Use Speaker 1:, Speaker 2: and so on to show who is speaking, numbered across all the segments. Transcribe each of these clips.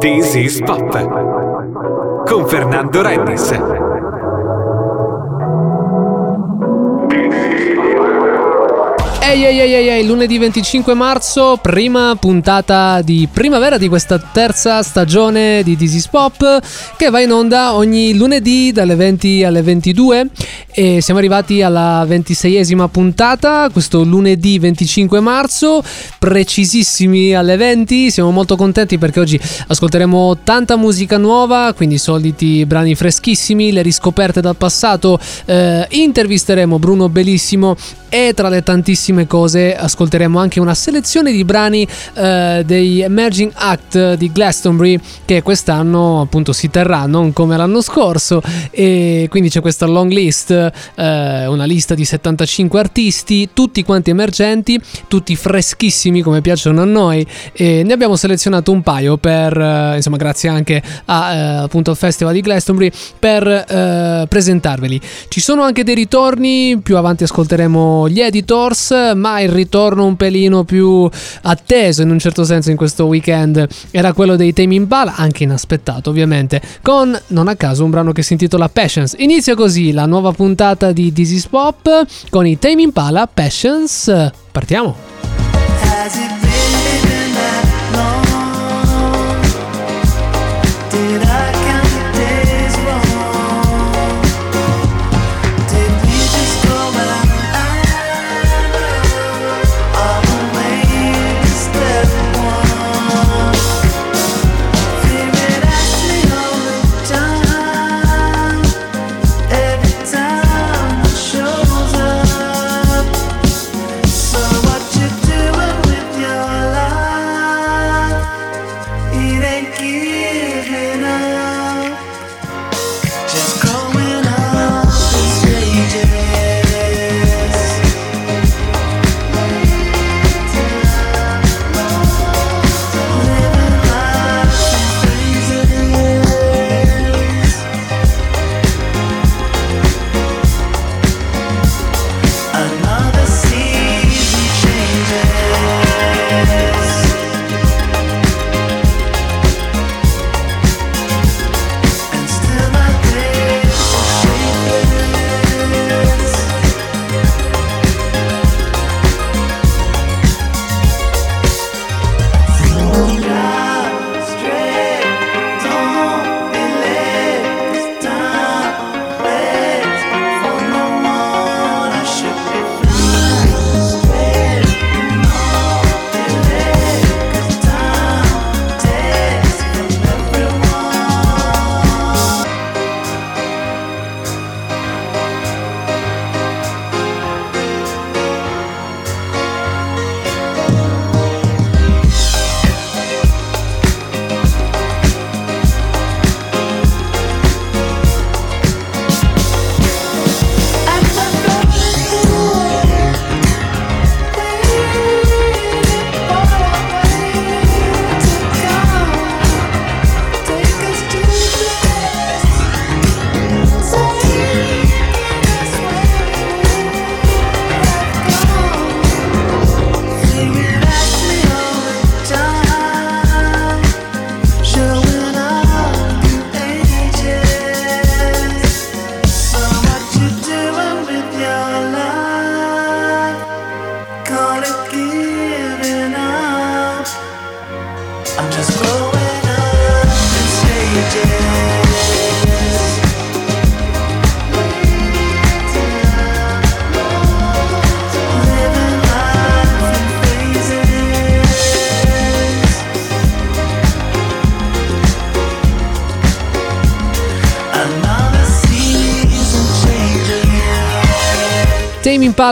Speaker 1: This is Pop con Fernando Rennis.
Speaker 2: Ehi ehi ehi ehi, lunedì 25 marzo, prima puntata di primavera di questa terza stagione di This is Pop che va in onda ogni lunedì dalle 20 alle 22 e siamo arrivati alla 26esima puntata, questo lunedì 25 marzo, precisissimi alle 20, siamo molto contenti perché oggi ascolteremo tanta musica nuova, quindi soliti brani freschissimi, le riscoperte dal passato, eh, intervisteremo Bruno Bellissimo e tra le tantissime cose ascolteremo anche una selezione di brani eh, dei Emerging Act di Glastonbury che quest'anno appunto si terrà non come l'anno scorso. E quindi c'è questa long list eh, una lista di 75 artisti tutti quanti emergenti tutti freschissimi come piacciono a noi. E ne abbiamo selezionato un paio per eh, insomma grazie anche a, eh, appunto al festival di Glastonbury per eh, presentarveli. Ci sono anche dei ritorni più avanti ascolteremo gli editors, ma il ritorno un pelino più atteso in un certo senso in questo weekend era quello dei Tame Impala, anche inaspettato ovviamente, con non a caso un brano che si intitola Passions. Inizia così la nuova puntata di This is Pop con i Tame Impala Passions. Partiamo! Has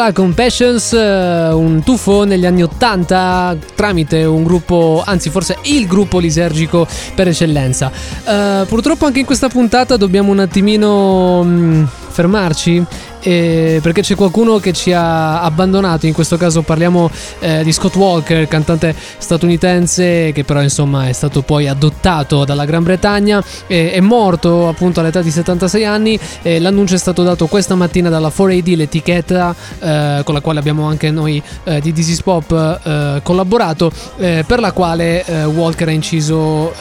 Speaker 2: Impala Compassions, eh, un tuffo negli anni 80 tramite un gruppo, anzi forse il gruppo lisergico per eccellenza. Uh, purtroppo anche in questa puntata dobbiamo un attimino mh, mm, fermarci
Speaker 3: eh, perché c'è qualcuno che ci ha abbandonato, in questo caso parliamo eh, di Scott Walker, cantante statunitense che però insomma è stato poi adottato dalla Gran Bretagna, è morto appunto all'età di 76 anni, l'annuncio è stato dato questa mattina dalla 4AD, l'etichetta eh, con la quale abbiamo anche noi eh, di This Pop eh, collaborato, per la quale Walker ha inciso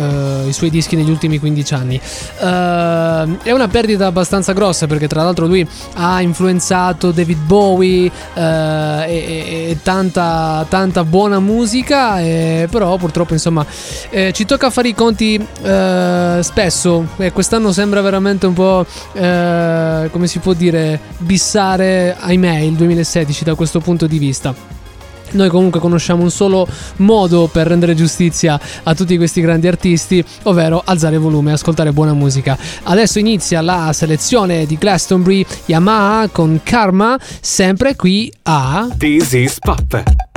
Speaker 3: i suoi dischi negli ultimi 15 anni. è una perdita abbastanza grossa perché tra l'altro lui ha influenzato David Bowie eh, e, e, tanta, tanta buona musica, e, però purtroppo insomma eh, ci tocca fare i conti eh, spesso e quest'anno sembra veramente un po' eh, come si può dire bissare ahimè il 2016 da questo punto di vista. Noi comunque conosciamo un solo modo per rendere giustizia a tutti questi grandi artisti, ovvero alzare volume e ascoltare buona musica. Adesso inizia la selezione di Glastonbury Yamaha con Karma, sempre qui a
Speaker 4: This is Pop.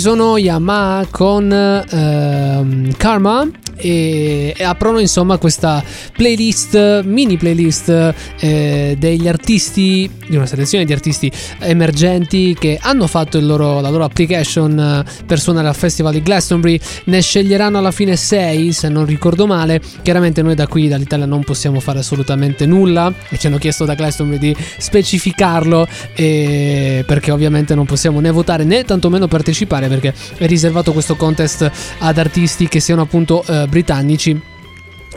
Speaker 3: Sono Yamaha con ehm, Karma e, aprono insomma questa playlist, mini playlist eh, degli artisti, di una selezione di artisti emergenti che hanno fatto loro, la loro application eh, per suonare al Festival di Glastonbury. Ne sceglieranno alla fine 6, se non ricordo male. Chiaramente noi da qui, dall'Italia, non possiamo fare assolutamente nulla e ci hanno chiesto da Glastonbury di specificarlo e perché ovviamente non possiamo né votare né tantomeno partecipare perché è riservato questo contest ad artisti che siano appunto eh, britannici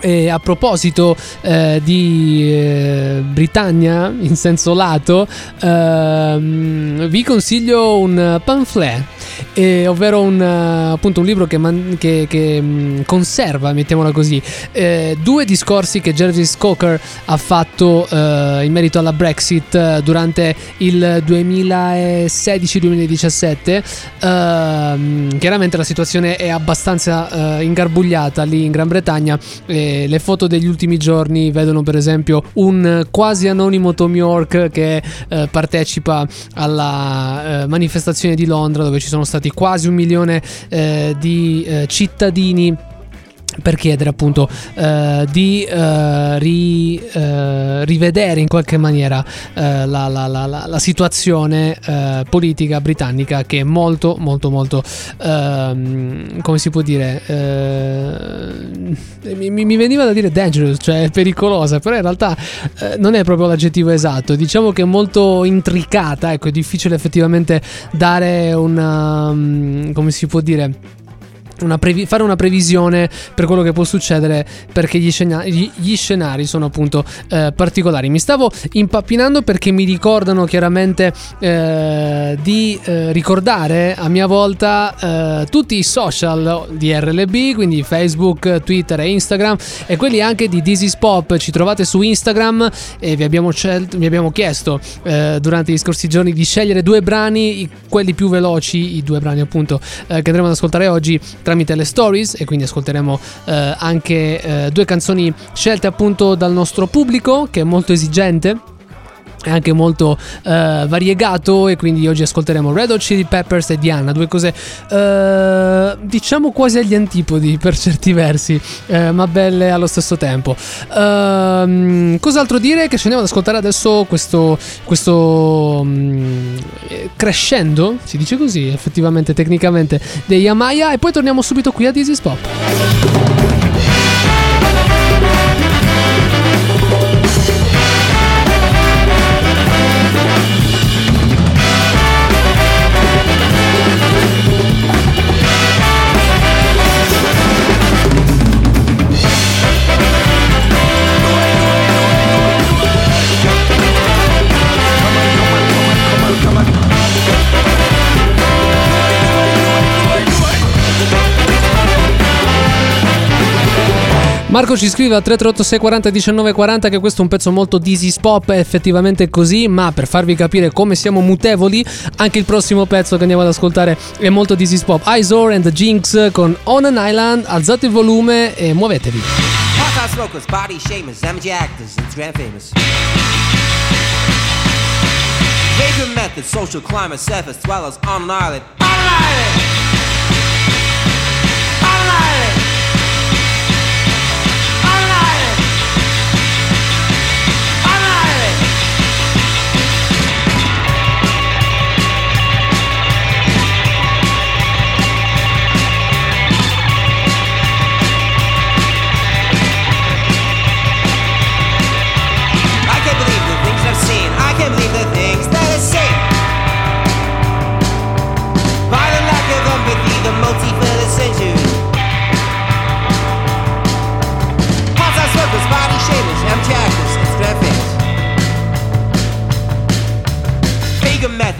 Speaker 3: E a proposito eh, di eh, Britannia in senso lato, ehm, vi consiglio un pamphlet, eh, ovvero un, appunto un libro che, man- che, che mm, conserva, mettiamola così, eh, due discorsi che Jervis Cocker ha fatto eh, in merito alla Brexit durante il 2016-2017. Ehm, chiaramente la situazione è abbastanza eh, ingarbugliata lì in Gran Bretagna. Le foto degli ultimi giorni vedono per esempio un quasi anonimo Tom York che eh, partecipa alla eh, manifestazione di Londra dove ci sono stati quasi un milione eh, di eh, cittadini per chiedere appunto eh, di eh, ri, eh, rivedere in qualche maniera eh, la, la, la, la, situazione eh, politica britannica che è molto molto molto ehm, come si può dire eh, mi, mi, veniva da dire dangerous cioè pericolosa però in realtà non è proprio l'aggettivo esatto. Diciamo che è molto intricata ecco è difficile effettivamente dare una um, come si può dire una previ- fare una previsione per quello che può succedere perché gli, scena- gli, scenari sono appunto eh, particolari. Mi stavo impappinando perché mi ricordano chiaramente eh, di eh, ricordare a mia volta eh, tutti i social di RLB, quindi Facebook, Twitter e Instagram e quelli anche di This is Pop. Ci trovate su Instagram e vi abbiamo, scel- vi abbiamo chiesto eh, durante gli scorsi giorni di scegliere due brani, quelli più veloci, i due brani appunto eh, che andremo ad ascoltare oggi tramite le stories e quindi ascolteremo eh, anche eh, due canzoni scelte appunto dal nostro pubblico che è molto esigente è anche molto uh, variegato e quindi oggi ascolteremo Red Hot Chili Peppers e Diana, due cose uh, diciamo quasi agli antipodi per certi versi, uh, ma belle allo stesso tempo. Ehm, cos'altro dire? Che scendiamo ad ascoltare adesso questo, questo um, crescendo, si dice così effettivamente tecnicamente, dei Yamaya e poi torniamo subito qui a This Pop. Marco ci scrive a 336 40 19 40 che questo è un pezzo molto dizzy pop, è effettivamente così, ma per farvi capire come siamo mutevoli, anche il prossimo pezzo che andiamo ad ascoltare è molto dizzy pop. Izor and Jinx con On an Island, alzate il volume e muovetevi. smokers, body shamers, MG actors, and grand famous. Vagrant method, social climate, surface dwellers on an island. On an island!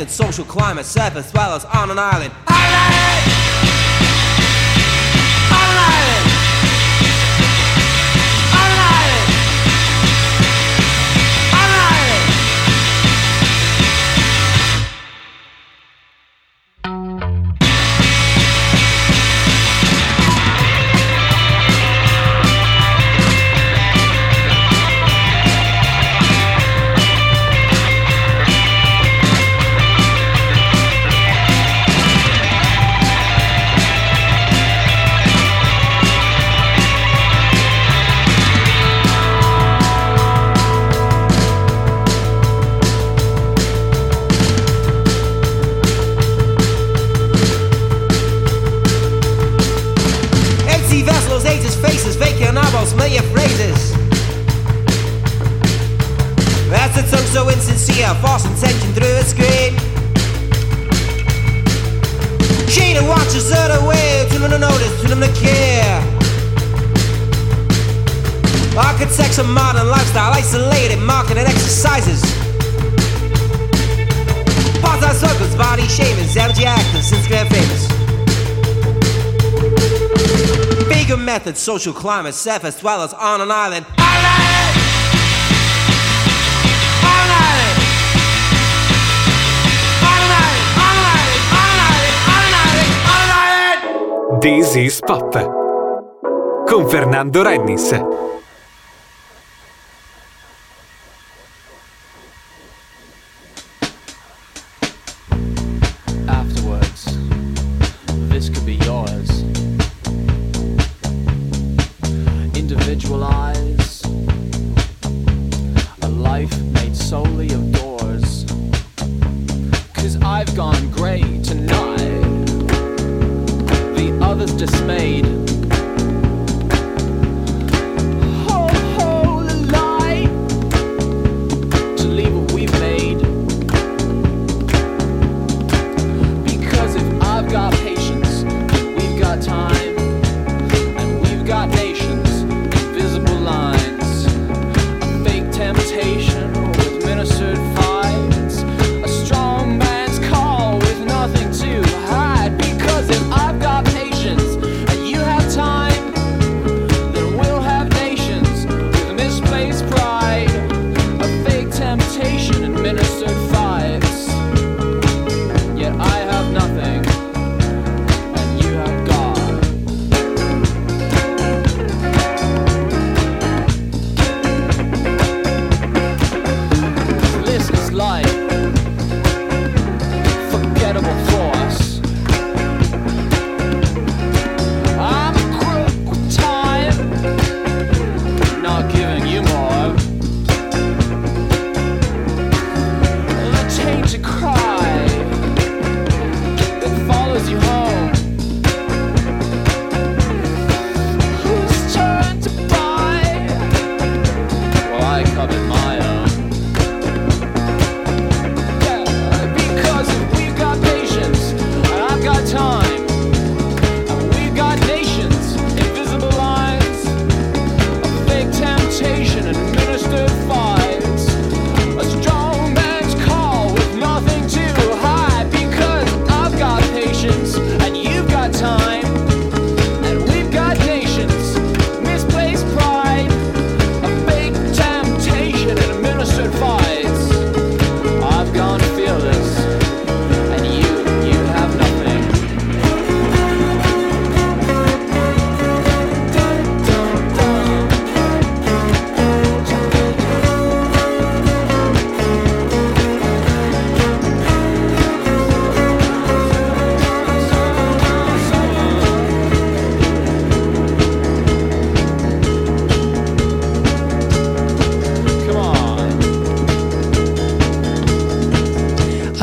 Speaker 3: Method, social climate, surface dwellers on an island. Island!
Speaker 5: It's social climate, self as well as on an island. Island!
Speaker 6: This is Pop con Fernando Rennis.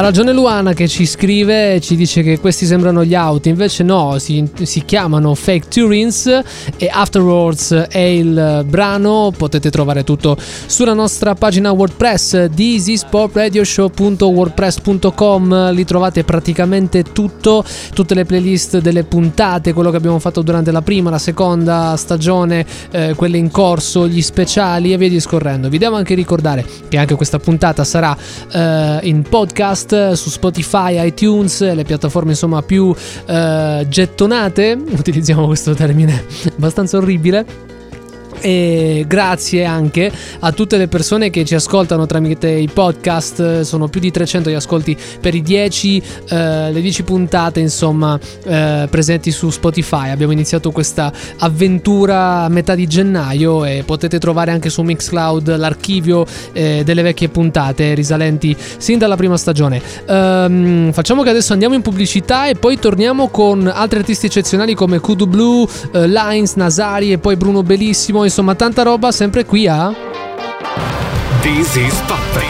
Speaker 3: Ha ragione Luana che ci scrive e ci dice che questi sembrano gli auti, invece no, si, si chiamano Fake Turins e Afterwards è il brano, potete trovare tutto sulla nostra pagina WordPress thisispopradioshow.wordpress.com, lì trovate praticamente tutto, tutte le playlist delle puntate, quello che abbiamo fatto durante la prima, la seconda stagione, eh, quelle in corso, gli speciali e via discorrendo. Vi devo anche ricordare che anche questa puntata sarà eh, in podcast su Spotify, iTunes, le piattaforme insomma più eh, gettonate, utilizziamo questo termine abbastanza orribile. E grazie anche a tutte le persone che ci ascoltano tramite i podcast, sono più di 300 gli ascolti per i 10, eh, le 10 puntate insomma eh, presenti su Spotify. Abbiamo iniziato questa avventura a metà di gennaio e potete trovare anche su Mixcloud l'archivio eh, delle vecchie puntate risalenti sin dalla prima stagione. Ehm, facciamo che adesso andiamo in pubblicità e poi torniamo con altri artisti eccezionali come Kudu Blue, eh, Lines, Nasari e poi Bruno Bellissimo, insomma tanta roba sempre qui a...
Speaker 6: Pop. This is Pop.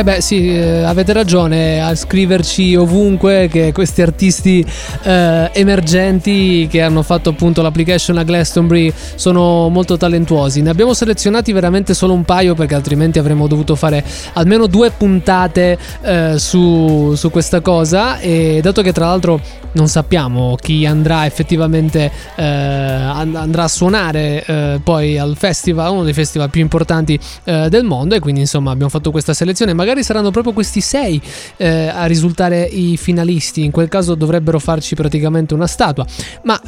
Speaker 3: Eh beh sì, eh, avete ragione a scriverci ovunque che questi artisti eh, emergenti che hanno fatto appunto l'application a Glastonbury sono molto talentuosi. Ne abbiamo selezionati veramente solo un paio perché altrimenti avremmo dovuto fare almeno due puntate eh, su, su questa cosa e dato che tra l'altro non sappiamo chi andrà effettivamente eh, and- andrà a suonare eh, poi al festival, uno dei festival più importanti eh, del mondo e quindi insomma abbiamo fatto questa selezione, magari saranno proprio questi sei eh, a risultare i finalisti, in quel caso dovrebbero farci praticamente una statua, ma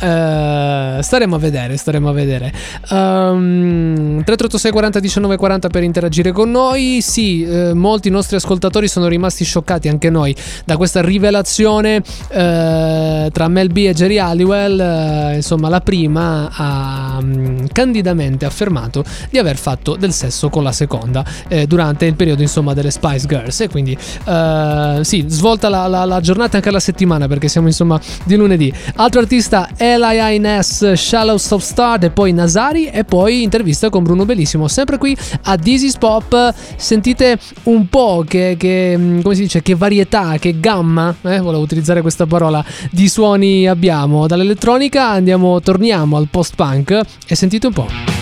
Speaker 3: eh, staremo a vedere, staremo a vedere. Um, 386 40 19 40 per interagire con noi, sì, eh, molti nostri ascoltatori sono rimasti scioccati, anche noi, da questa rivelazione eh, tra Mel B e Jerry Halliwell, eh, insomma la prima ha mm, candidamente affermato di aver fatto del sesso con la seconda eh, durante il periodo insomma delle Spice Girls e quindi eh, sì, svolta la, la- la giornata anche la settimana perché siamo insomma di lunedì. Altro artista L.I.I.N.S. Shallow Stop Star e poi Nasari e poi intervista con Bruno Bellissimo, sempre qui a is Pop. Sentite un po' che, che, come si dice, che varietà, che gamma, eh, volevo utilizzare questa parola, di suoni abbiamo. Dall'elettronica andiamo, torniamo al post-punk e sentite un po'.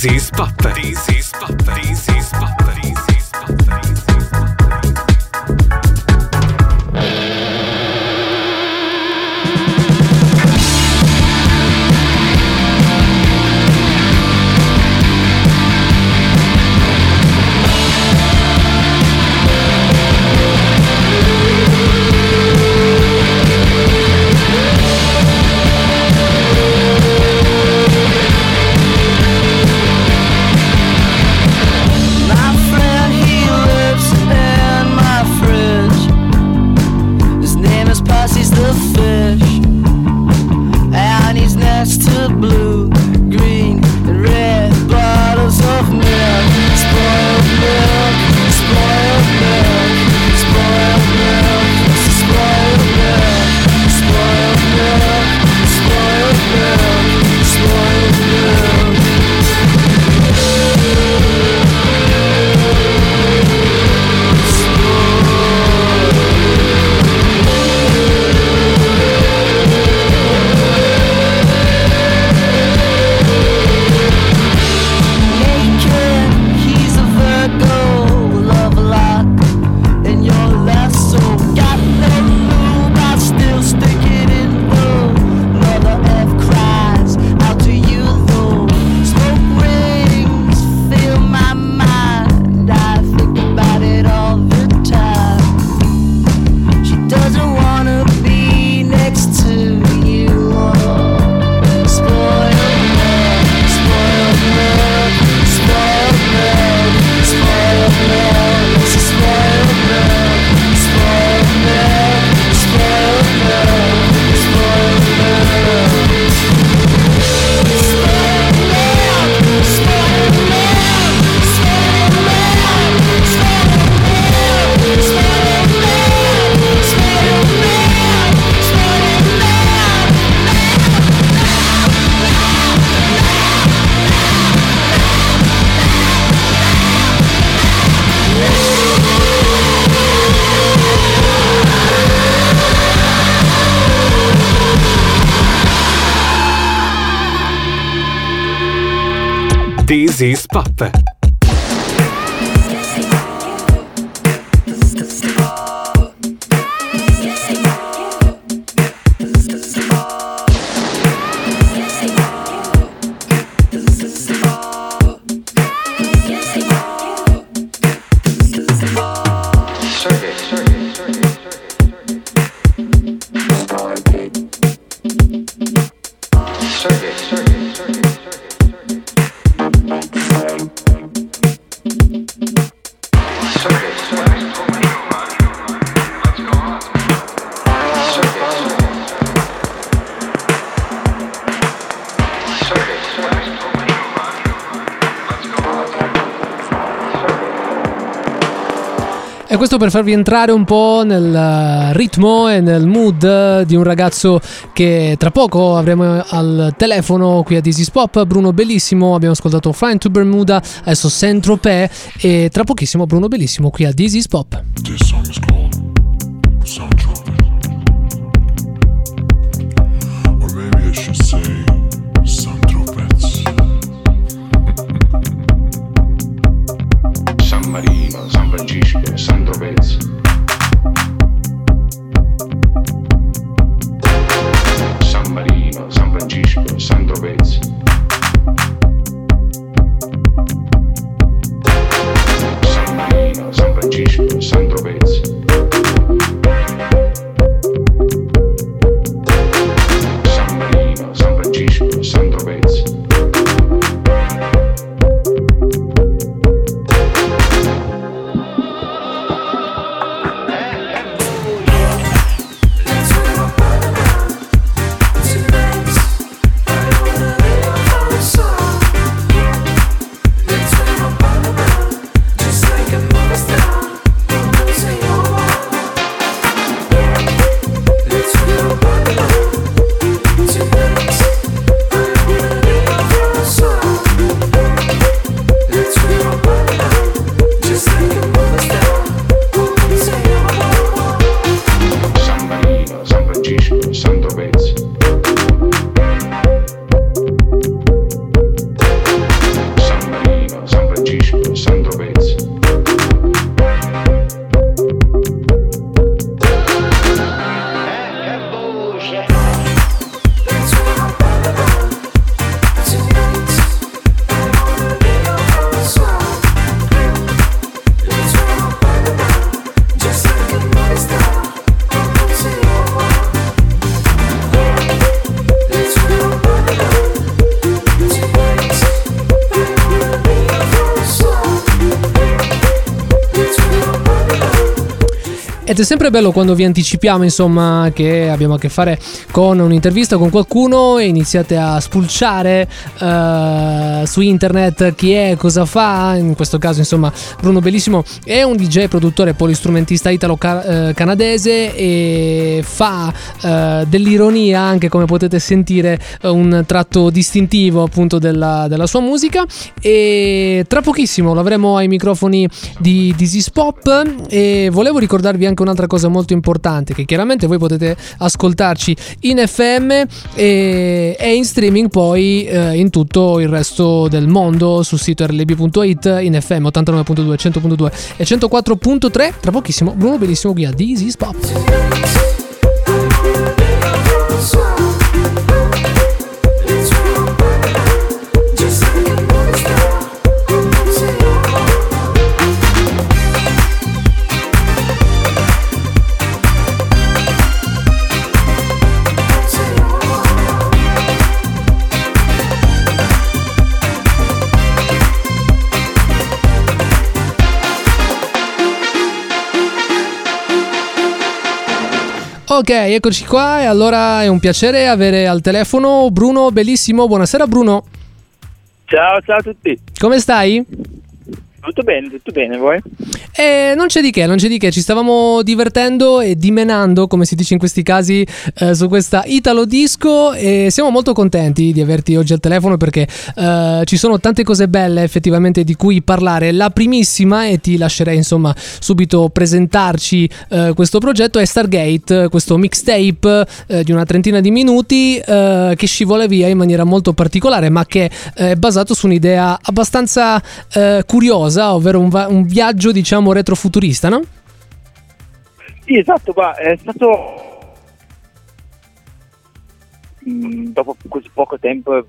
Speaker 7: This is Pop.
Speaker 3: Pappe. per farvi entrare un po' nel eh, ritmo e nel mood eh, di un ragazzo che tra poco avremo eh, al telefono qui a Dizzy's Pop, Bruno Bellissimo, abbiamo ascoltato Flying to Bermuda, adesso Saint-Tropez e tra pochissimo Bruno Bellissimo qui a Dizzy's Pop. È sempre bello quando vi anticipiamo, insomma, che abbiamo a che fare con un'intervista con qualcuno e iniziate a spulciare eh, su internet chi è, cosa fa. In questo caso, insomma, Bruno Bellissimo è un DJ, produttore, polistrumentista italo-canadese e fa eh, dell'ironia, anche come potete sentire, eh, un tratto distintivo appunto della, della sua musica. E tra pochissimo lo avremo ai microfoni di Disease Pop e volevo ricordarvi anche un'altra cosa molto importante che chiaramente voi potete ascoltarci in FM e, e in streaming poi eh, in tutto il resto del mondo sul sito rlb.it in FM 89.2, 100.2 e 104.3 tra pochissimo Bruno Bellissimo qui a Disease Pop Ok, eccoci qua e allora è un piacere avere al telefono Bruno Bellissimo. Buonasera Bruno,
Speaker 8: Ciao, ciao a tutti.
Speaker 3: come stai?
Speaker 8: Tutto bene, tutto bene, voi?
Speaker 3: Eh, non c'è di che, non c'è di che, ci stavamo divertendo e dimenando, come si dice in questi casi, eh, su questa Italo Disco e siamo molto contenti di averti oggi al telefono perché eh, ci sono tante cose belle effettivamente di cui parlare. La primissima, e ti lascerei insomma subito presentarci eh, questo progetto, è Stargate, questo mixtape eh, di una trentina di minuti eh, che scivola via in maniera molto particolare ma che è basato su un'idea abbastanza eh, curiosa, ovvero un, va- un viaggio diciamo retrofuturista, no?
Speaker 8: Sì, esatto, ma è stato mm, dopo così poco tempo,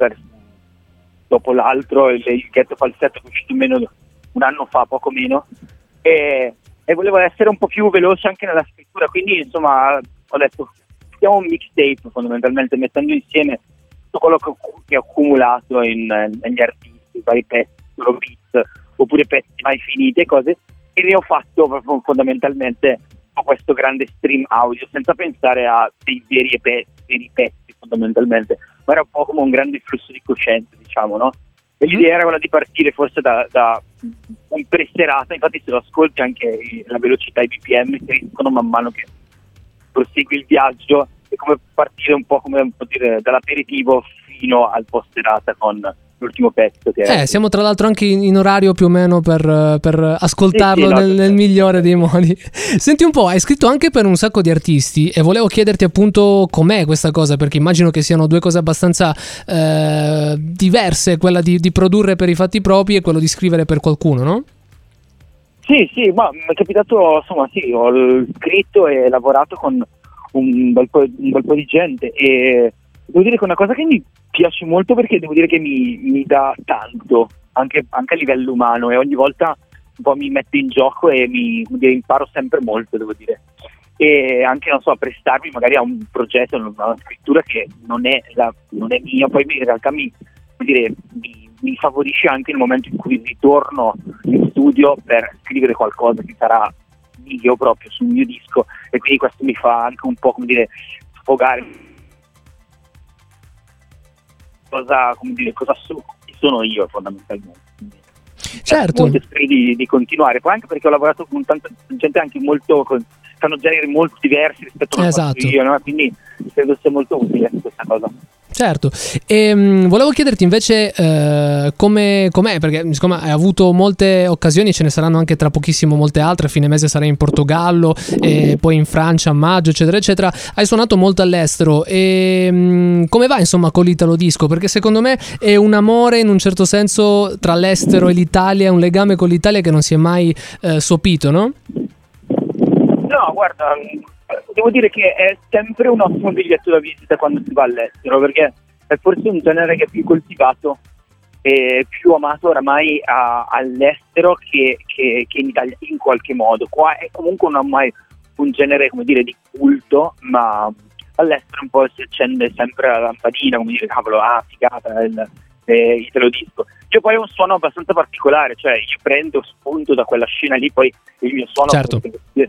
Speaker 8: dopo l'altro, il, ghetto falsetto è uscito meno un anno fa, poco meno, e, e volevo essere un po' più veloce anche nella scrittura, quindi insomma ho detto, facciamo un mixtape fondamentalmente, mettendo insieme tutto quello che, ho- che ho accumulato in, negli artisti, vari pezzi, solo beat, oppure pezzi mai finiti e cose, e ne ho fatto fondamentalmente questo grande stream audio senza pensare a dei veri, pezzi, veri pezzi fondamentalmente, ma era un po' come un grande flusso di coscienza, diciamo, no? E l'idea era quella di partire forse da, da un preserata, infatti se lo ascolti anche la velocità i BPM crescono man mano che prosegui il viaggio, è come partire un po' come dire, dall'aperitivo fino al post serata con l'ultimo pezzo che è
Speaker 3: Eh, siamo tra l'altro anche in, in orario più o meno per, per ascoltarlo
Speaker 8: Sì, sì, no,
Speaker 3: nel, nel migliore dei modi. Senti un po', hai scritto anche per un sacco di artisti e volevo chiederti appunto com'è questa cosa, perché immagino che siano due cose abbastanza eh, diverse, quella di, di produrre per i fatti propri e quello di scrivere per qualcuno, no?
Speaker 8: Sì, sì, ma mi è capitato, insomma, sì, ho scritto e lavorato con un bel, po', un bel po' di gente e devo dire che è una cosa che mi piace molto perché devo dire che mi, mi dà tanto, anche, anche a livello umano e ogni volta un po' mi metto in gioco e mi, dire, imparo sempre molto, devo dire. E anche, non so, prestarmi magari a un progetto, a una scrittura che non è, la- non è mia, poi in realtà mi, dire, mi, mi favorisce anche nel momento in cui ritorno in studio per scrivere qualcosa che sarà mio proprio sul mio disco e quindi questo mi fa anche un po' come dire sfogare cosa, come dire, cosa so- sono io fondamentalmente. Quindi,
Speaker 3: Certo.
Speaker 8: Molto di, di continuare, poi anche perché ho lavorato con tanta gente anche molto con, fanno generi molto diversi rispetto a quello che
Speaker 3: Esatto.
Speaker 8: faccio io, no? quindi credo sia molto utile questa cosa.
Speaker 3: Certo, e mh, volevo chiederti invece eh, come, com'è, perché insomma hai avuto molte occasioni, ce ne saranno anche tra pochissimo molte altre, a fine mese sarai in Portogallo e poi in Francia a maggio, eccetera, eccetera. Hai suonato molto all'estero e mh, come va insomma con l'Italo Disco? Perché secondo me è un amore in un certo senso tra l'estero e l'Italia, un legame con l'Italia che non si è mai eh, sopito, no?
Speaker 8: No, guarda, devo dire che è sempre un ottimo biglietto da visita quando si va all'estero, perché è forse un genere che è più coltivato e più amato oramai a- all'estero che, che- che in Italia in qualche modo. Qua è comunque non ormai un genere, come dire, di culto, ma all'estero un po' si accende sempre la lampadina, come dire, cavolo, ah, figata, il- eh, italo disco. Io poi ho un suono abbastanza particolare, cioè io prendo spunto da quella scena lì, poi il mio suono
Speaker 3: Certo.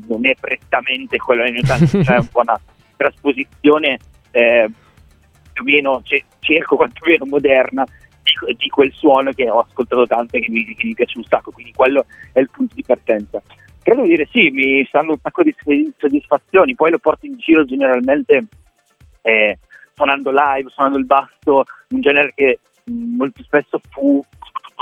Speaker 8: non è prettamente quello degli anni 80, cioè è un po' una trasposizione eh, più o meno, ce- cerco quantomeno moderna di, di quel suono che ho ascoltato tanto e che mi, che mi piace un sacco, quindi quello è il punto di partenza. Credo di dire sì, mi stanno un sacco di soddisfazioni, poi lo porto in giro generalmente eh, suonando live, suonando il basso, un genere che molto spesso fu,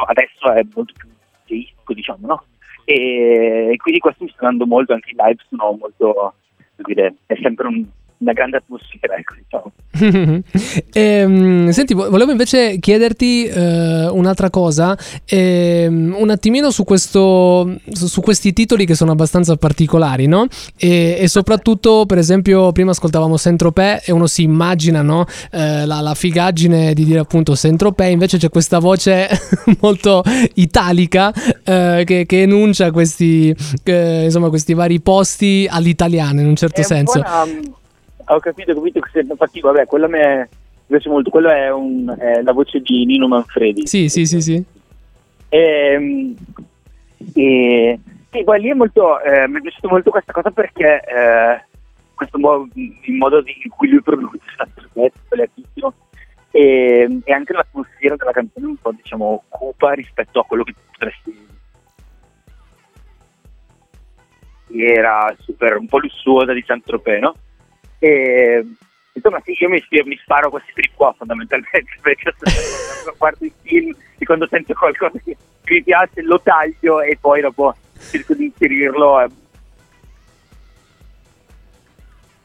Speaker 8: adesso è molto più teistico, diciamo, no? E, quindi questo mi sta dando molto, anche i live sono molto, dire, è sempre un- una grande atmosfera, ecco, diciamo.
Speaker 3: Ehm, senti, vo- volevo invece chiederti eh, un'altra cosa, ehm, un attimino su, questo, su, questi titoli che sono abbastanza particolari, no? E, e soprattutto, per esempio, prima ascoltavamo Saint-Tropez e uno si immagina, no? Eh, la, la figaggine di dire appunto Saint-Tropez, invece c'è questa voce molto italica eh, che, che enuncia questi, eh, insomma, questi vari posti all'italiana in un certo
Speaker 8: È
Speaker 3: senso.
Speaker 8: una- ho capito, ho capito che infatti vabbè, quello a me piace molto, quello è, un- è la voce di Nino Manfredi.
Speaker 3: Sì, sì, sì, sì.
Speaker 8: Ehm, E, sì, poi lì è molto, eh, mi è piaciuto molto questa cosa perché eh, questo modo, il modo di- in cui lui produce pezzo, bellissimo e, e anche l'atmosfera della canzone un po' diciamo cupa rispetto a quello che potresti era super un po' lussuosa di Saint-Tropez, no? E, insomma sì, io mi, mi sparo questi trip qua fondamentalmente perché guardo i film e quando sento qualcosa che mi piace lo taglio e poi dopo cerco di inserirlo eh,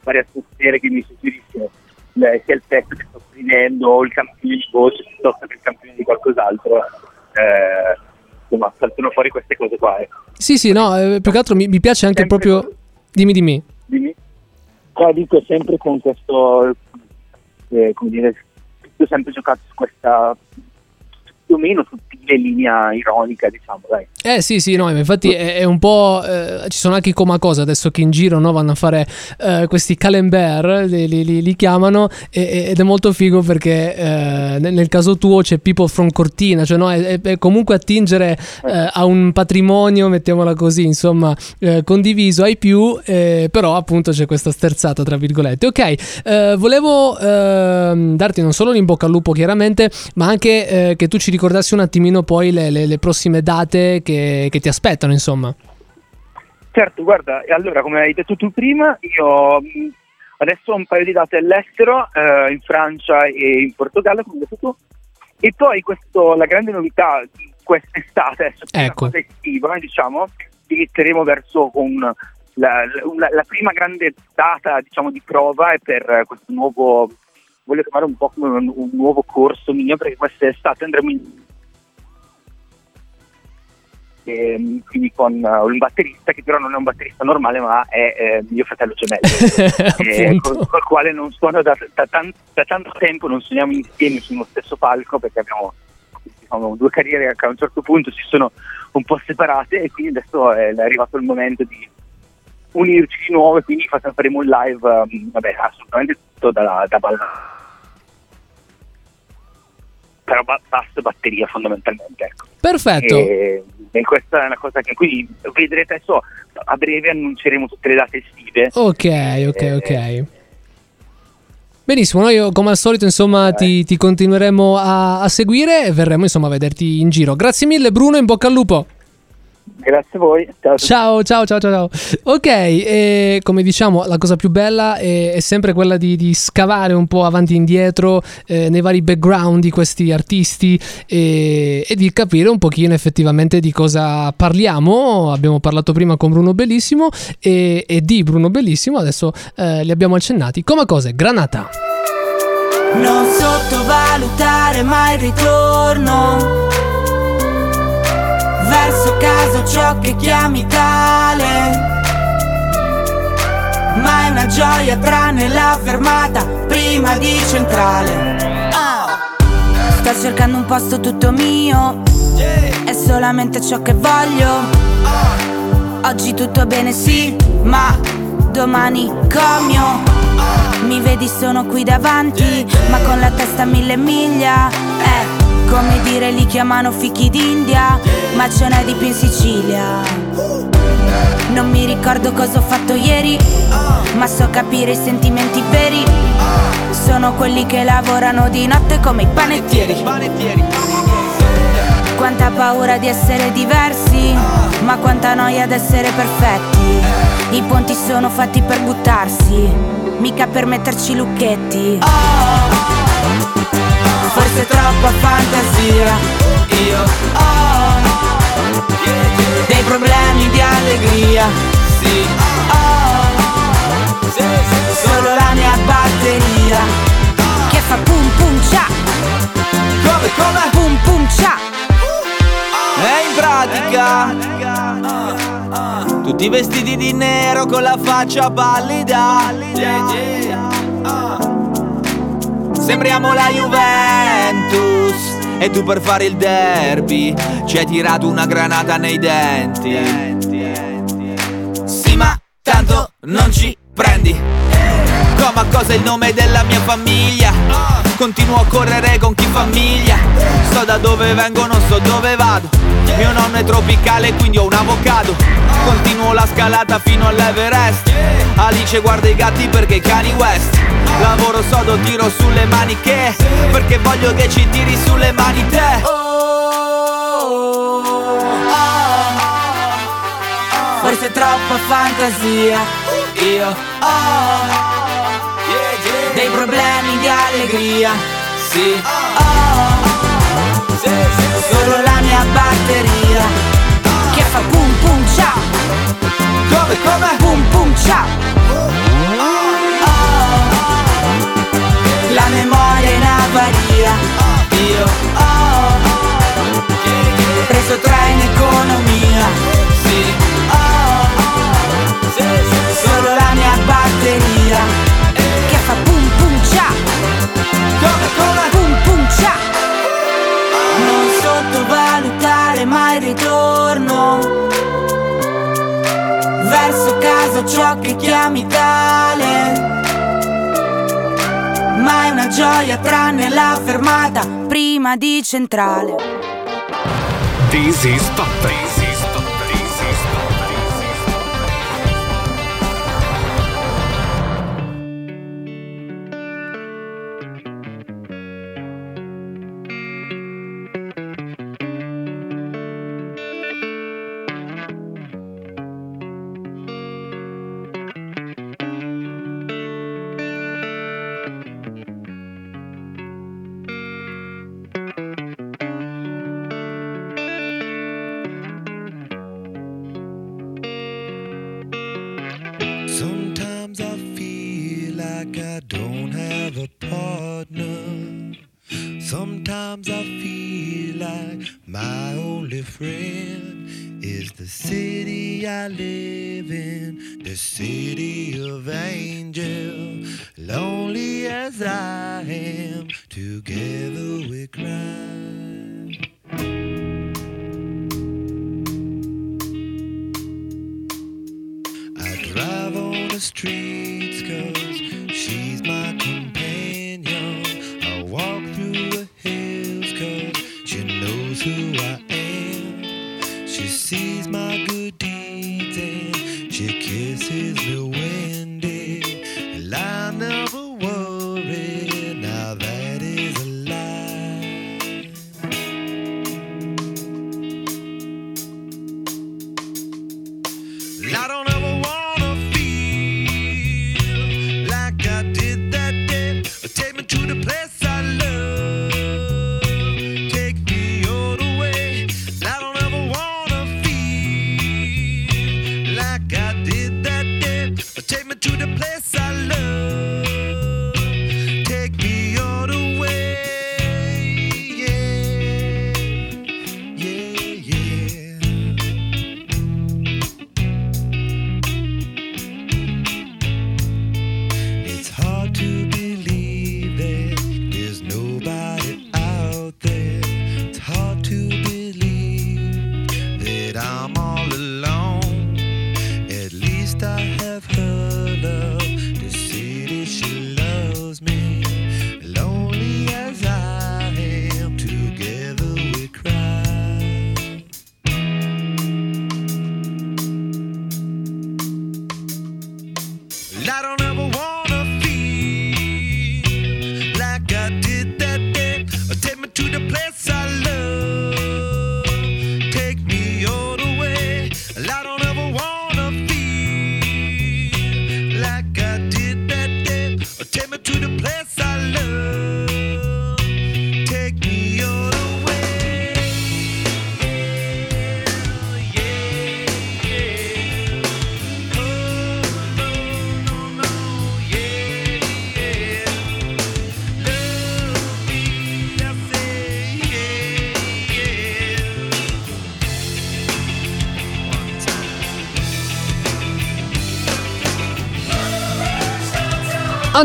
Speaker 8: varie atmosfere che mi suggeriscono eh, sia il testo che sto scrivendo o il campione di voce piuttosto che il campione di qualcos'altro eh, insomma saltano fuori queste cose qua ecco.
Speaker 3: Sì, sì, no, eh, più che altro mi, mi piace anche
Speaker 8: Sempre
Speaker 3: proprio... Dimmi, dimmi.
Speaker 8: Dimmi. Qua dico sempre con questo, eh, come dire, ho sempre giocato su questa più o meno sottile linea ironica, diciamo, dai.
Speaker 3: Eh sì, sì, no, infatti è, è un po'... eh, ci sono anche i coma cosa adesso che in giro no, vanno a fare eh, questi calembert, li, li- li- chiamano, e- ed è molto figo perché eh, nel, caso tuo c'è People from Cortina, cioè no, è, è- comunque attingere eh, a un patrimonio, mettiamola così, insomma, eh, condiviso ai più, eh, però appunto c'è questa sterzata, tra virgolette. Ok, volevo ehm, darti non solo in bocca al lupo chiaramente, ma anche che tu ci ricordassi un attimino poi le, le- le prossime date che, che ti aspettano, insomma.
Speaker 8: Certo, guarda, allora come hai detto tu prima, io mh, adesso ho un paio di date all'estero, eh, in Francia e in Portogallo, come hai detto tu, e poi questo, la grande novità di quest'estate,
Speaker 3: Ecco.
Speaker 8: cosa estiva, diciamo, diretteremo verso un, la, la- la prima grande data diciamo, di prova è per questo nuovo, voglio chiamare un po' come un, un nuovo corso mio, perché quest'estate andremo in Ehm, quindi con eh, un batterista che però non è un batterista normale ma è eh, mio fratello gemello. Eh, col, col quale non suono da, da tan- da tanto tempo non suoniamo insieme sullo stesso palco perché abbiamo diciamo, due carriere che a un certo punto si sono un po' separate e quindi adesso è arrivato il momento di unirci di nuovo e quindi fa- faremo un live ehm, vabbè assolutamente tutto da, da ballare però ba- basso e batteria fondamentalmente ecco
Speaker 3: Perfetto.
Speaker 8: e, e questa è una cosa che quindi vedrete adesso a breve annunceremo tutte le date estive.
Speaker 3: Ok, ok,
Speaker 8: Eh,
Speaker 3: ok. Benissimo, noi come al solito insomma ti, ti continueremo a, a seguire e verremo insomma a vederti in giro. Grazie mille Bruno, in bocca al lupo.
Speaker 8: Grazie a voi. Ciao.
Speaker 3: Ciao, ciao, ciao, ciao. ciao. Ok, e come diciamo, la cosa più bella è, è sempre quella di, di scavare un po' avanti e indietro eh, nei vari background di questi artisti e, e di capire un pochino effettivamente di cosa parliamo. Abbiamo parlato prima con Bruno Bellissimo e, e di Bruno Bellissimo, adesso eh, li abbiamo accennati. Come cose, Granata.
Speaker 9: Non sottovalutare mai il ritorno Verso casa ciò che chiami tale. Ma è una gioia tranne la fermata prima di centrale. Ah. Sto cercando un posto tutto mio. È solamente ciò che voglio. Oggi tutto bene sì, ma domani comio. Mi vedi sono qui davanti, ma con la testa a mille miglia. Eh, Come dire li chiamano fichi d'India, ma ce n'è di più in Sicilia. Non mi ricordo cosa ho fatto ieri, ma so capire i sentimenti veri. Sono quelli che lavorano di notte come i panettieri. Quanta paura di essere diversi, ma quanta noia ad essere perfetti. I ponti sono fatti per buttarsi, mica per metterci lucchetti. Forse troppa fantasia, io ho dei problemi di allegria, sì, ho solo la mia batteria. Che fa pum pum cia.
Speaker 10: Come, come?
Speaker 9: Pum pum cia.
Speaker 10: E in pratica. Tutti vestiti di nero con la faccia pallida Sembriamo la Juventus. E tu per fare il derby Ci hai tirato una granata nei denti. Sì ma tanto non ci prendi. Come a cosa il nome della mia famiglia. Continuo a correre con chi famiglia. So da dove vengo, non so dove vado. Mio nonno è tropicale, quindi ho un avocado. Continuo la scalata fino all'Everest. Alice guarda i gatti perché cani West. Lavoro sodo, tiro sulle maniche. Perché voglio che ci tiri sulle mani te.
Speaker 9: Forse troppa fantasia, io. Ho dei problemi di allegria, sì, ho solo la mia batteria. Che fa pum pum cia.
Speaker 10: Come, come?
Speaker 9: Pum pum cia. La memoria in avaria, io. Ho preso tre in economia, batteria che fa pum pum cia.
Speaker 10: Come, come?
Speaker 9: Pum pum cia. Non sottovalutare mai il ritorno verso casa ciò che chiami tale. Ma è una gioia tranne la fermata prima di centrale.
Speaker 7: This is Pop. This is Pop.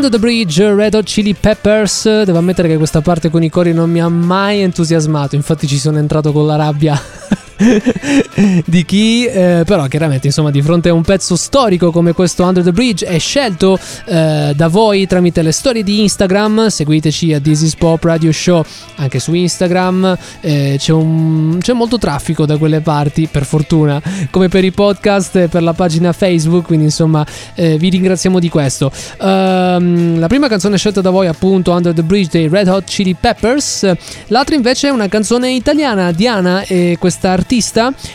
Speaker 3: Under the Bridge, Red Hot Chili Peppers. Devo ammettere che questa parte con i cori non mi ha mai entusiasmato. Infatti, ci sono entrato con la rabbia di chi, eh, però, chiaramente, insomma, di fronte a un pezzo storico come questo Under the Bridge, è scelto eh, da voi tramite le storie di Instagram. Seguiteci a This is Pop Radio Show anche su Instagram. Eh, c'è, un- c'è molto traffico da quelle parti, per fortuna, come per i podcast e per la pagina Facebook. Quindi, insomma, eh, vi ringraziamo di questo. Ehm, la prima canzone scelta da voi, appunto, Under the Bridge dei Red Hot Chili Peppers. L'altra invece è una canzone italiana, Diana e questa artista.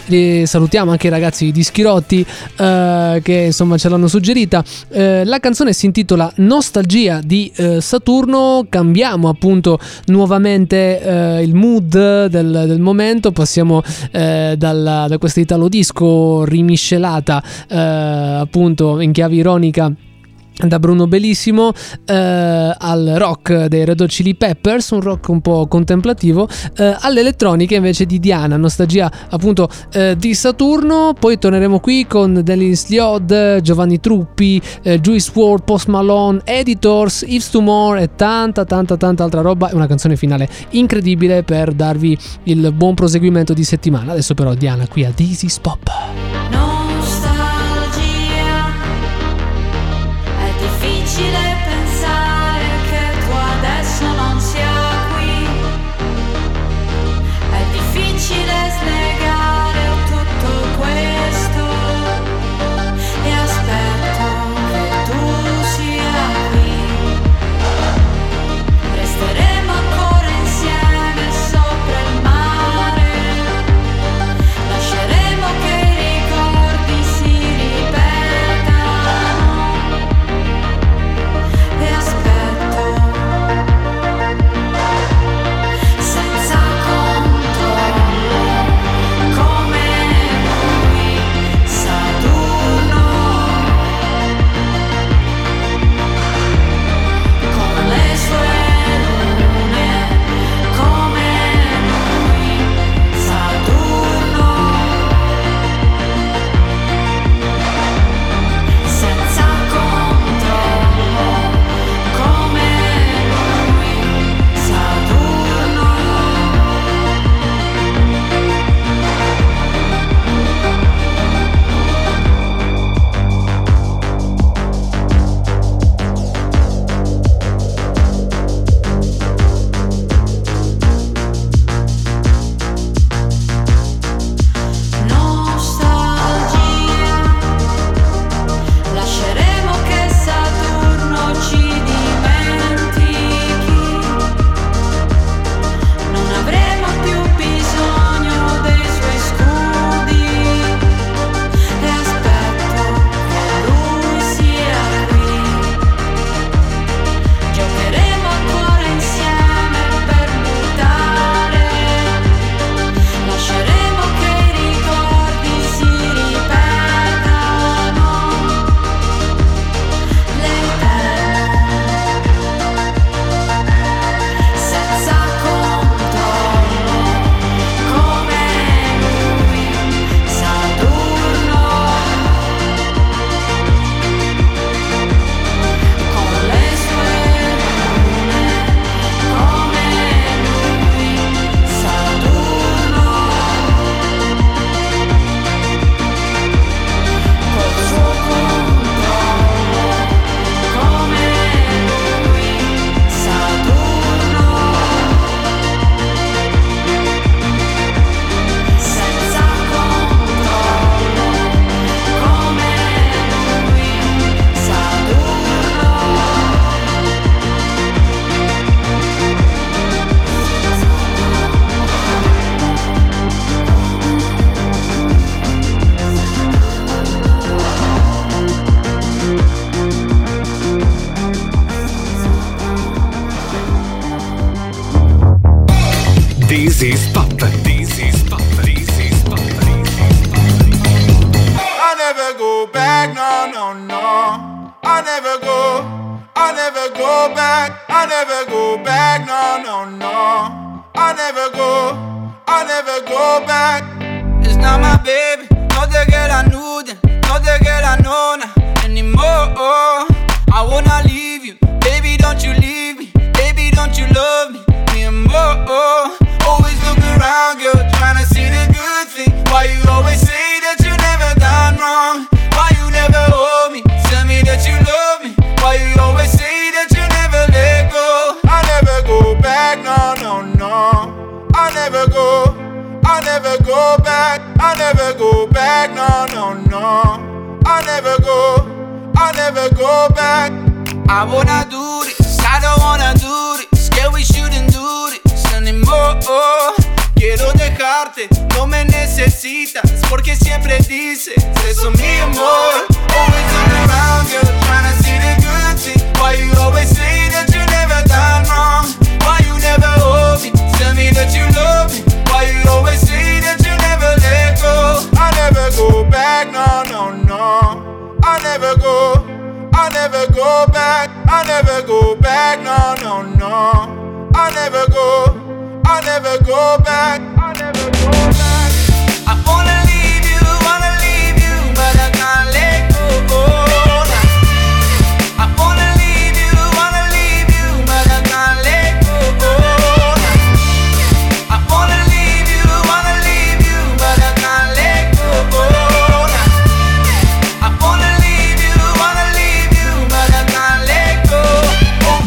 Speaker 3: E salutiamo anche i ragazzi di Schirotti eh, che insomma ce l'hanno suggerita. Eh, la canzone si intitola Nostalgia di eh, Saturno. Cambiamo appunto nuovamente eh, il mood del, del momento. Passiamo eh, dalla- da questa italo disco rimiscelata eh, appunto in chiave ironica da Bruno Bellissimo eh, al rock dei Red Hot Chili Peppers, un rock un po' contemplativo, eh, all'elettronica invece di Diana, nostalgia appunto eh, di Saturno. Poi torneremo qui con Dennis Liod, Giovanni Truppi, eh, Juice WRLD, Post Malone, Editors, Yves Tumor e tanta tanta tanta altra roba. È una canzone finale incredibile per darvi il buon proseguimento di settimana. Adesso però Diana qui a This is Pop.
Speaker 11: Nostalgia,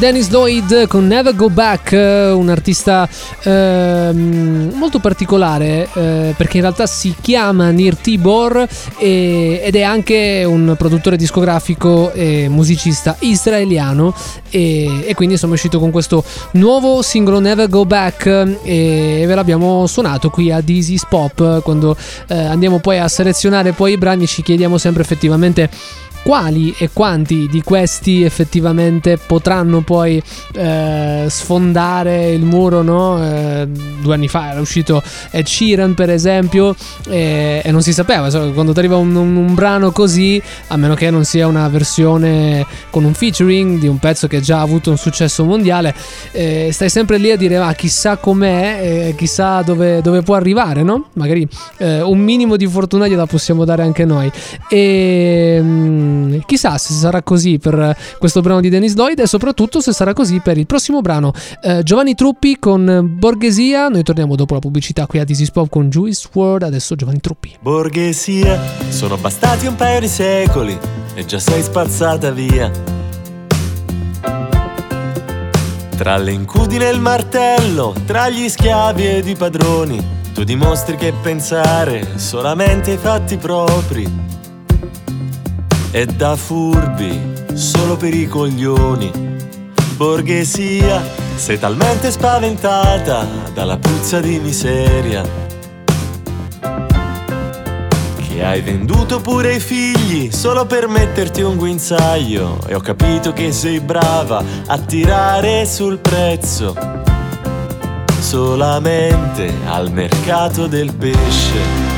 Speaker 3: Dennis Lloyd con Never Go Back, eh, un artista ehm, molto particolare eh, perché in realtà si chiama Nir Tibor e- ed è anche un produttore discografico e musicista israeliano e, e quindi è uscito con questo nuovo singolo Never Go Back eh, e ve l'abbiamo suonato qui a Dizzy's Pop quando eh, andiamo poi a selezionare poi i brani ci chiediamo sempre effettivamente quali e quanti di questi effettivamente potranno poi eh, sfondare il muro, no? Eh, due anni fa era uscito Ed Sheeran per esempio e, e non si sapeva, quando arriva un, un- un brano così, a meno che non sia una versione con un featuring di un pezzo che già ha avuto un successo mondiale, eh, stai sempre lì a dire ma chissà com'è, eh, chissà dove, dove può arrivare, no? Magari eh, un minimo di fortuna gliela possiamo dare anche noi. E mm, chissà se sarà così per questo brano di Dennis Lloyd e soprattutto se sarà così per il prossimo brano. Eh, Giovanni Truppi con Borghesia. Noi torniamo dopo la pubblicità qui a This is Pop con Juice WRLD. Adesso Giovanni Truppi.
Speaker 12: Borghesia, sono bastati un paio di secoli e già sei spazzata via. Tra le incudine e il martello, tra gli schiavi ed i padroni, tu dimostri che pensare solamente ai fatti propri. E da furbi, solo per i coglioni. Borghesia, sei talmente spaventata dalla puzza di miseria. Che hai venduto pure i figli solo per metterti un guinzaglio. E ho capito che sei brava a tirare sul prezzo. Solamente al mercato del pesce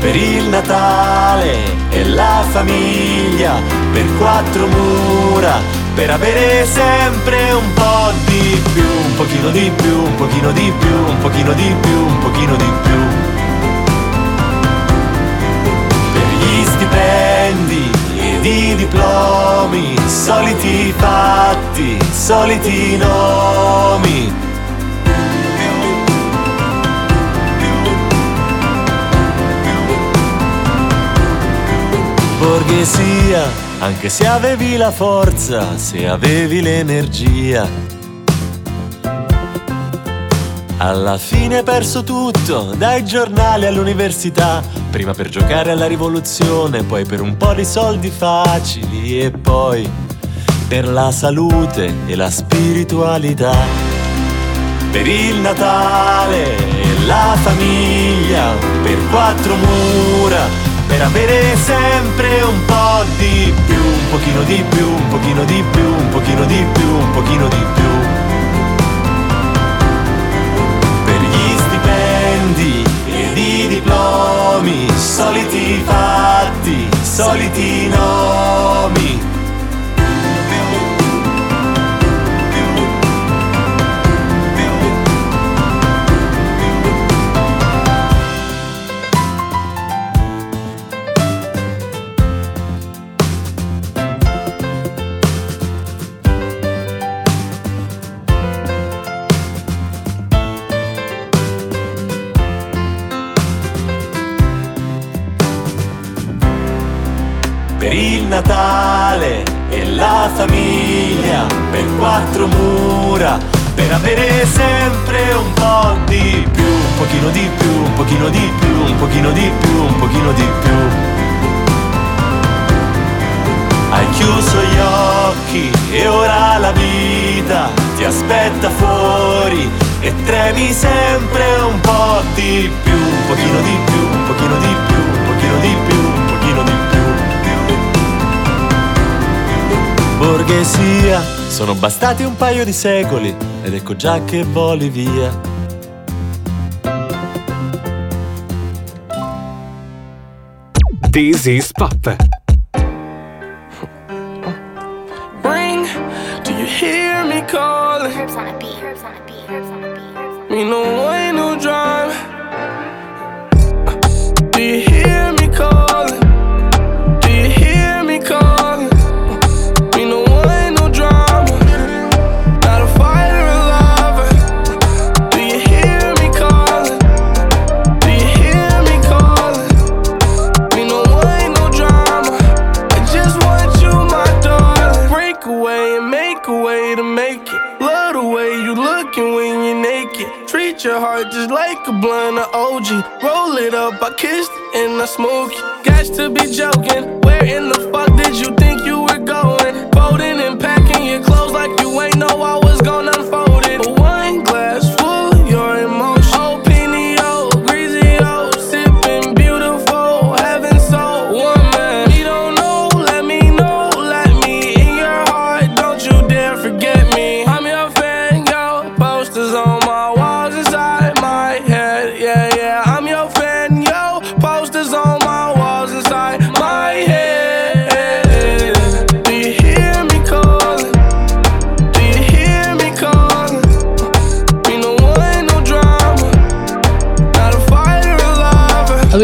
Speaker 12: per il Natale e la famiglia per quattro mura per avere sempre un po' di più un pochino di più un pochino di più un pochino di più un pochino di più per gli stipendi ed i diplomi, soliti fatti, soliti nomi. Borghesia, anche se avevi la forza, se avevi l'energia. Alla fine hai perso tutto, dai giornali all'università, prima per giocare alla rivoluzione, poi per un po' di soldi facili e poi per la salute e la spiritualità. Per il Natale e la famiglia, per quattro mura, per avere sempre un po' di più, un pochino di più, un pochino di più, un pochino di più, un pochino di più. Per gli stipendi ed i diplomi, soliti fatti, soliti nomi. Natale e la famiglia per quattro mura per avere sempre un po' di più, un pochino di più, un pochino di più, un pochino di più, un pochino di più. Hai chiuso gli occhi e ora la vita ti aspetta fuori e tremi sempre un po' di più, un pochino di più, un pochino di più, un pochino di più, Borghesia, sono bastati un paio di secoli ed ecco già che voli via.
Speaker 7: This is Pop.
Speaker 13: Up, I kissed and I smoke it. Got to be joking. Where in the fuck did you think you were going? Folding and packing your clothes like you ain't know I was gonna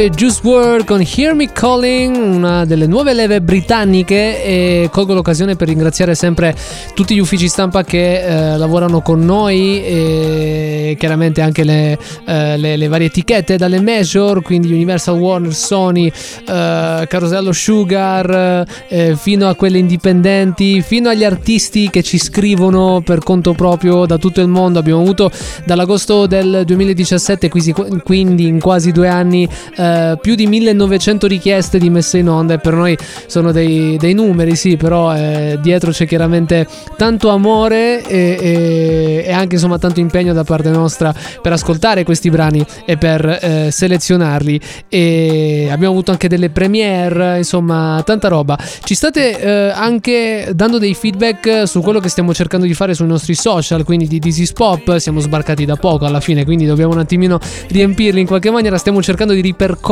Speaker 3: Allora, Juice WRLD con Hear Me Calling, una delle nuove leve britanniche e colgo l'occasione per ringraziare sempre tutti gli uffici stampa che eh, lavorano con noi e chiaramente anche le, eh, le- le varie etichette dalle major, quindi Universal Warner, Sony, eh, Carosello Sugar, eh, fino a quelle indipendenti, fino agli artisti che ci scrivono per conto proprio da tutto il mondo. Abbiamo avuto dall'agosto del 2017, quindi- quindi in quasi due anni, eh, più di 1900 richieste di messa in onda e per noi sono dei, dei numeri, sì, però eh, dietro c'è chiaramente tanto amore e, e- e anche insomma tanto impegno da parte nostra per ascoltare questi brani e per eh, selezionarli. E abbiamo avuto anche delle premiere, insomma tanta roba. Ci state eh, anche dando dei feedback su quello che stiamo cercando di fare sui nostri social, quindi di is Pop, siamo sbarcati da poco alla fine, quindi dobbiamo un attimino riempirli in qualche maniera, stiamo cercando di ripercorrere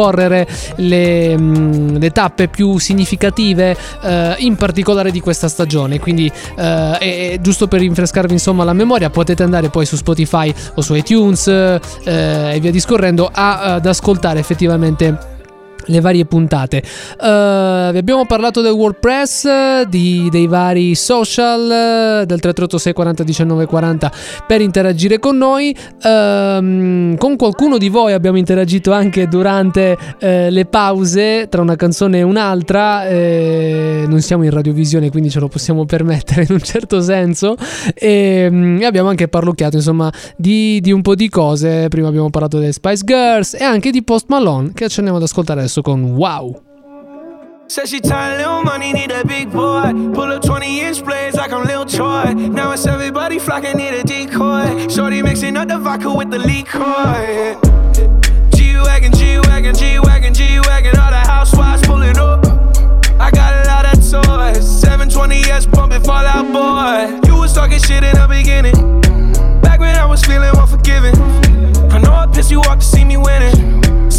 Speaker 3: le, mm, le tappe più significative eh, in particolare di questa stagione, quindi eh, e giusto per rinfrescarvi insomma la memoria potete andare poi su Spotify o su iTunes eh, e via discorrendo a- ad ascoltare effettivamente le varie puntate. Eh, vi abbiamo parlato del WordPress, di- dei vari social, del 3386 40 19 40 per interagire con noi. Ehm, con qualcuno di voi abbiamo interagito anche durante eh, le pause tra una canzone e un'altra. Eh, non siamo in radiovisione, quindi ce lo possiamo permettere in un certo senso. E, mm, e abbiamo anche parlocchiato insomma di, di un po' di cose. Prima abbiamo parlato delle Spice Girls e anche di Post Malone che ci andiamo ad ascoltare adesso con Wow.
Speaker 13: Said she tired, little money, need a big boy. Pull up 20 inch blades like I'm Lil Troy. Now it's everybody flocking, need a decoy. Shorty mixing up the vodka with the liquor. G Wagon, G Wagon, G Wagon, G Wagon. All the housewives pulling up. I got a lot of toys. 720S pumping Fallout Boy. You was talking shit in the beginning. Back when I was feeling unforgiving. I know I pissed you off to see me winning.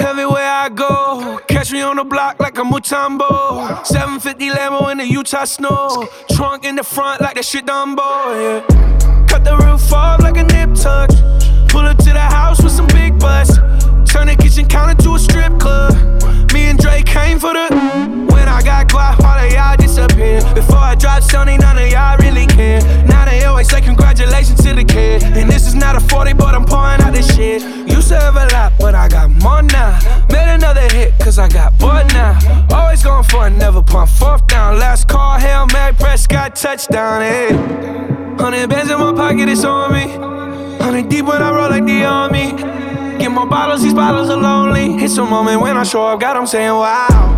Speaker 13: Everywhere I go, catch me on the block like a Mutombo. 750 Lambo in the Utah snow. Trunk in the front like that shit Dumbo, yeah. Cut the roof off like a nip tuck. Pull up to the house with some big butts. Turn the kitchen counter to a strip club. Me and Drake came for the. When I got guap, all of y'all disappear. Before I drop Sony, none of y'all really care. Now they always say congratulations to the kid. And this is not a 40, but I'm pouring out this shit. Used to have a lot, but I got more now. Made another hit, cause I got bored now. Always going for it, never pump fourth down. Last call, Hail Mary, Prescott, touchdown, hey. Hundred bands in my pocket, it's on me. Hundred deep when I roll like the army. Get more bottles, these bottles are lonely. It's a moment when I show up, God, I'm saying wow.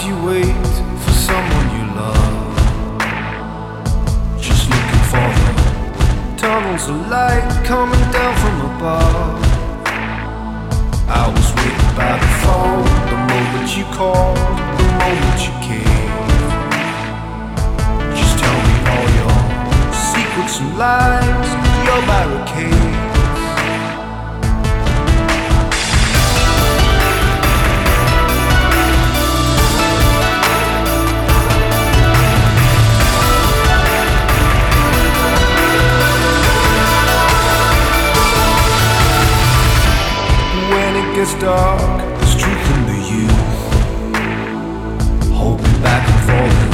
Speaker 2: You wait for someone you love? Just looking for the tunnels of light coming down from above. I was waiting by the phone the moment you called, the moment you came. Just tell me all your secrets and lies, your barricades. Gets dark, there's truth in the youth. Hoping back and falling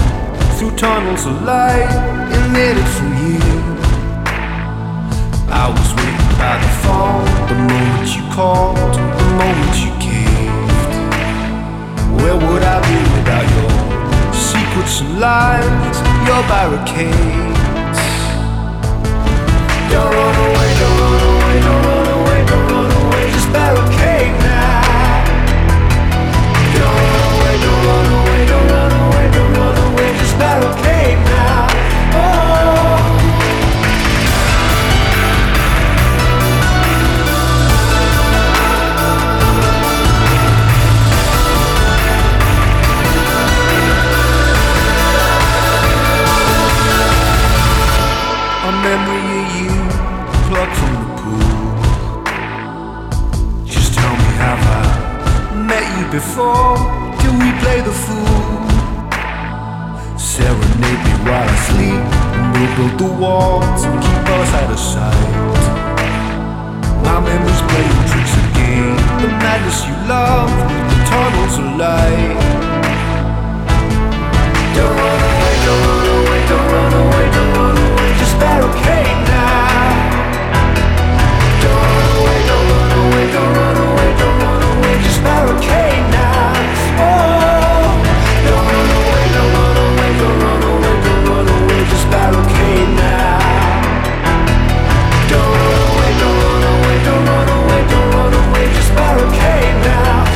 Speaker 2: through tunnels of light emitted from you. I was waiting by the phone the moment you called, the moment you caved. Where would I be without your secrets and lies, your barricades? Don't run away, don't run away, don't run away, don't run away, just barricade before? Can we play the fool? Serenade me while I sleep, and we'll build the walls and keep us out of sight. My memories playing tricks again. The madness you love, the tunnels of light. Don't run away, don't run away, don't run away, don't run away, just barricade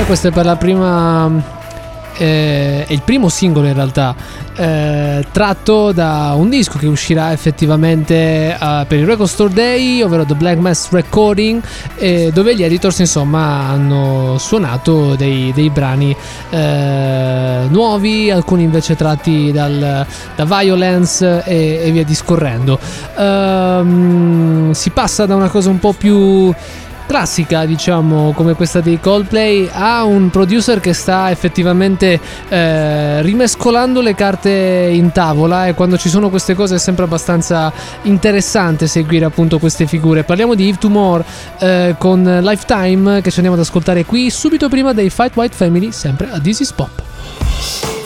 Speaker 3: E questo è per la prima. eh, è il primo singolo in realtà eh, tratto da un disco che uscirà effettivamente eh, per il Record Store Day, ovvero The Black Mass Recording, eh, dove gli editors insomma hanno suonato dei, dei brani eh, nuovi, alcuni invece tratti dal, da Violence e, e via discorrendo. Ehm, si passa da una cosa un po' più classica, diciamo, come questa dei Coldplay, a un producer che sta effettivamente eh, rimescolando le carte in tavola e quando ci sono queste cose è sempre abbastanza interessante seguire appunto queste figure. Parliamo di Eve Tomorrow eh, con Lifetime che ci andiamo ad ascoltare qui subito prima dei Fight White Family, sempre a This is Pop.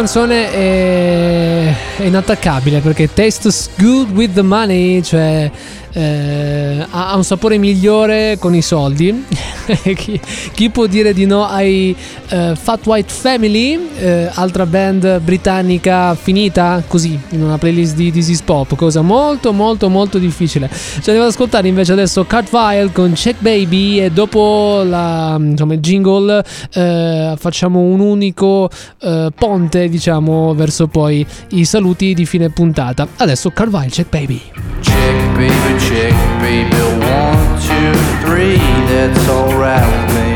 Speaker 3: Canzone è, è inattaccabile perché tastes good with the money, cioè eh, ha, un sapore migliore con i soldi. chi, chi può dire di no ai eh, Fat White Family, eh, altra band britannica finita così in una playlist di This Is Pop, cosa molto molto molto difficile. Ci andiamo ad ascoltare invece adesso Cartvile con Check Baby e dopo la, insomma, il jingle eh, facciamo un unico eh, ponte diciamo verso poi i saluti di fine puntata. Adesso Cartvile Check Baby.
Speaker 6: Check, baby, check, baby. One, two, three, that's alright with me.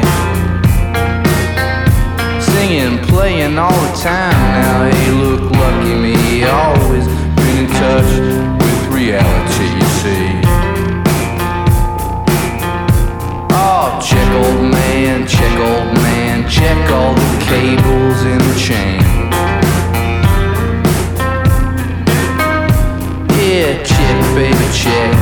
Speaker 6: Singing, playing all the time now. Hey, look, lucky me, check,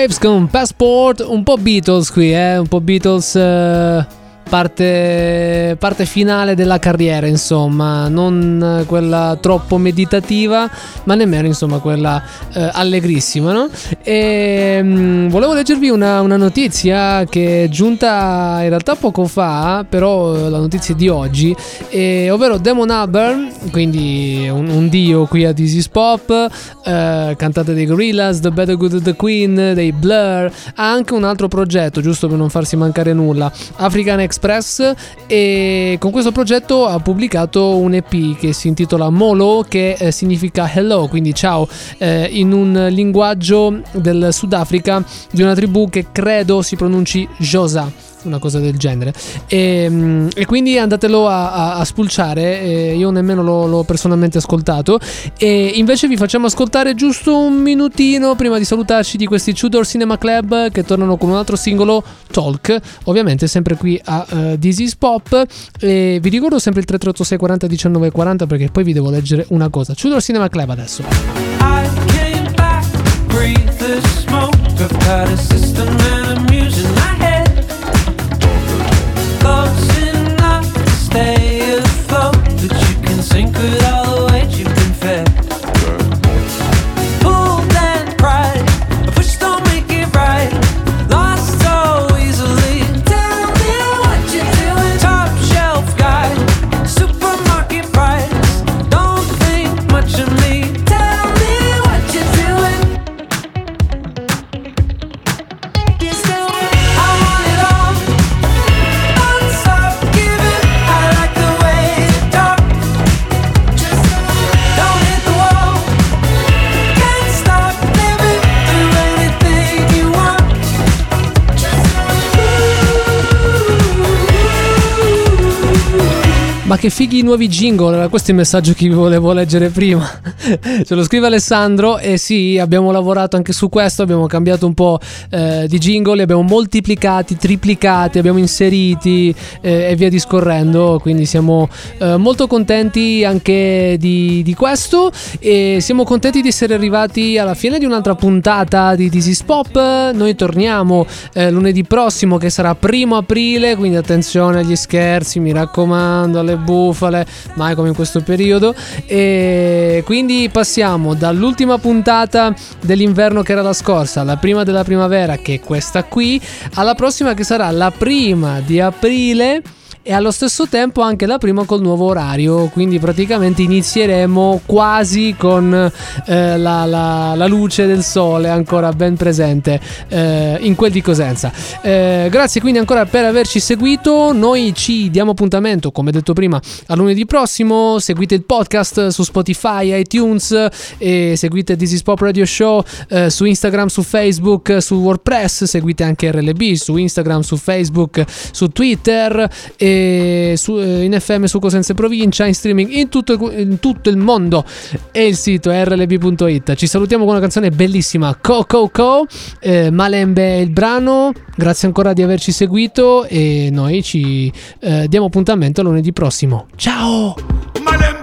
Speaker 3: Waves con Passport, un po' Beatles qui, eh? un po' Beatles eh, parte, parte finale della carriera, insomma, non quella troppo meditativa, ma nemmeno insomma quella eh, allegrissima, no? E mm, volevo leggervi una, una notizia che è giunta in realtà poco fa, però eh, la notizia è di oggi, e- ovvero Damon Albarn, quindi un, un dio qui a This Is Pop, eh, cantante dei Gorillaz, The Better Good of the Queen, dei Blur, ha anche un altro progetto, giusto per non farsi mancare nulla, African Express, e con questo progetto ha pubblicato un EP che si intitola Molo, che eh, significa hello, quindi ciao, eh, in un linguaggio del Sudafrica di una tribù che credo si pronunci Josa una cosa del genere. E, mm, e quindi andatelo a, a- a spulciare eh, io nemmeno l'ho, l'ho personalmente ascoltato. E invece vi facciamo ascoltare giusto un minutino prima di salutarci di questi Tudor Cinema Club che tornano con un altro singolo Talk ovviamente sempre qui a uh, is Pop. E vi ricordo sempre il 336 40 19 40 perché poi vi devo leggere una cosa. Tudor Cinema Club adesso.
Speaker 11: I breathe the smoke of a system and a
Speaker 3: enemy. Nuovi jingle, questo è il messaggio che vi volevo leggere prima. Ce lo scrive Alessandro e sì, abbiamo lavorato anche su questo, abbiamo cambiato un po' eh, di jingle, abbiamo moltiplicati, triplicati, abbiamo inseriti eh, e via discorrendo, quindi siamo eh, molto contenti anche di, di questo e siamo contenti di essere arrivati alla fine di un'altra puntata di This is Pop. Noi torniamo eh, lunedì prossimo che sarà primo aprile, quindi attenzione agli scherzi, mi raccomando, alle bufale, mai come in questo periodo. E quindi passiamo dall'ultima puntata dell'inverno che era la scorsa, alla prima della primavera che è questa qui, alla prossima che sarà la prima di aprile e allo stesso tempo anche la prima col nuovo orario quindi praticamente inizieremo quasi con eh, la, la- la luce del sole ancora ben presente eh, in quel di Cosenza. Eh, grazie quindi ancora per averci seguito. Noi ci diamo appuntamento come detto prima a lunedì prossimo. Seguite il podcast su Spotify iTunes e seguite This is Pop Radio Show eh, su Instagram su Facebook su WordPress. Seguite anche RLB su Instagram su Facebook su Twitter. E su- eh, in FM su Cosenza e Provincia in streaming in tutto, in tutto il mondo. E il sito rlb.it ci salutiamo con una canzone bellissima Co Co Co. Eh, Malembe è il brano. Grazie ancora di averci seguito. E noi ci eh, diamo appuntamento lunedì prossimo. Ciao!
Speaker 4: Beta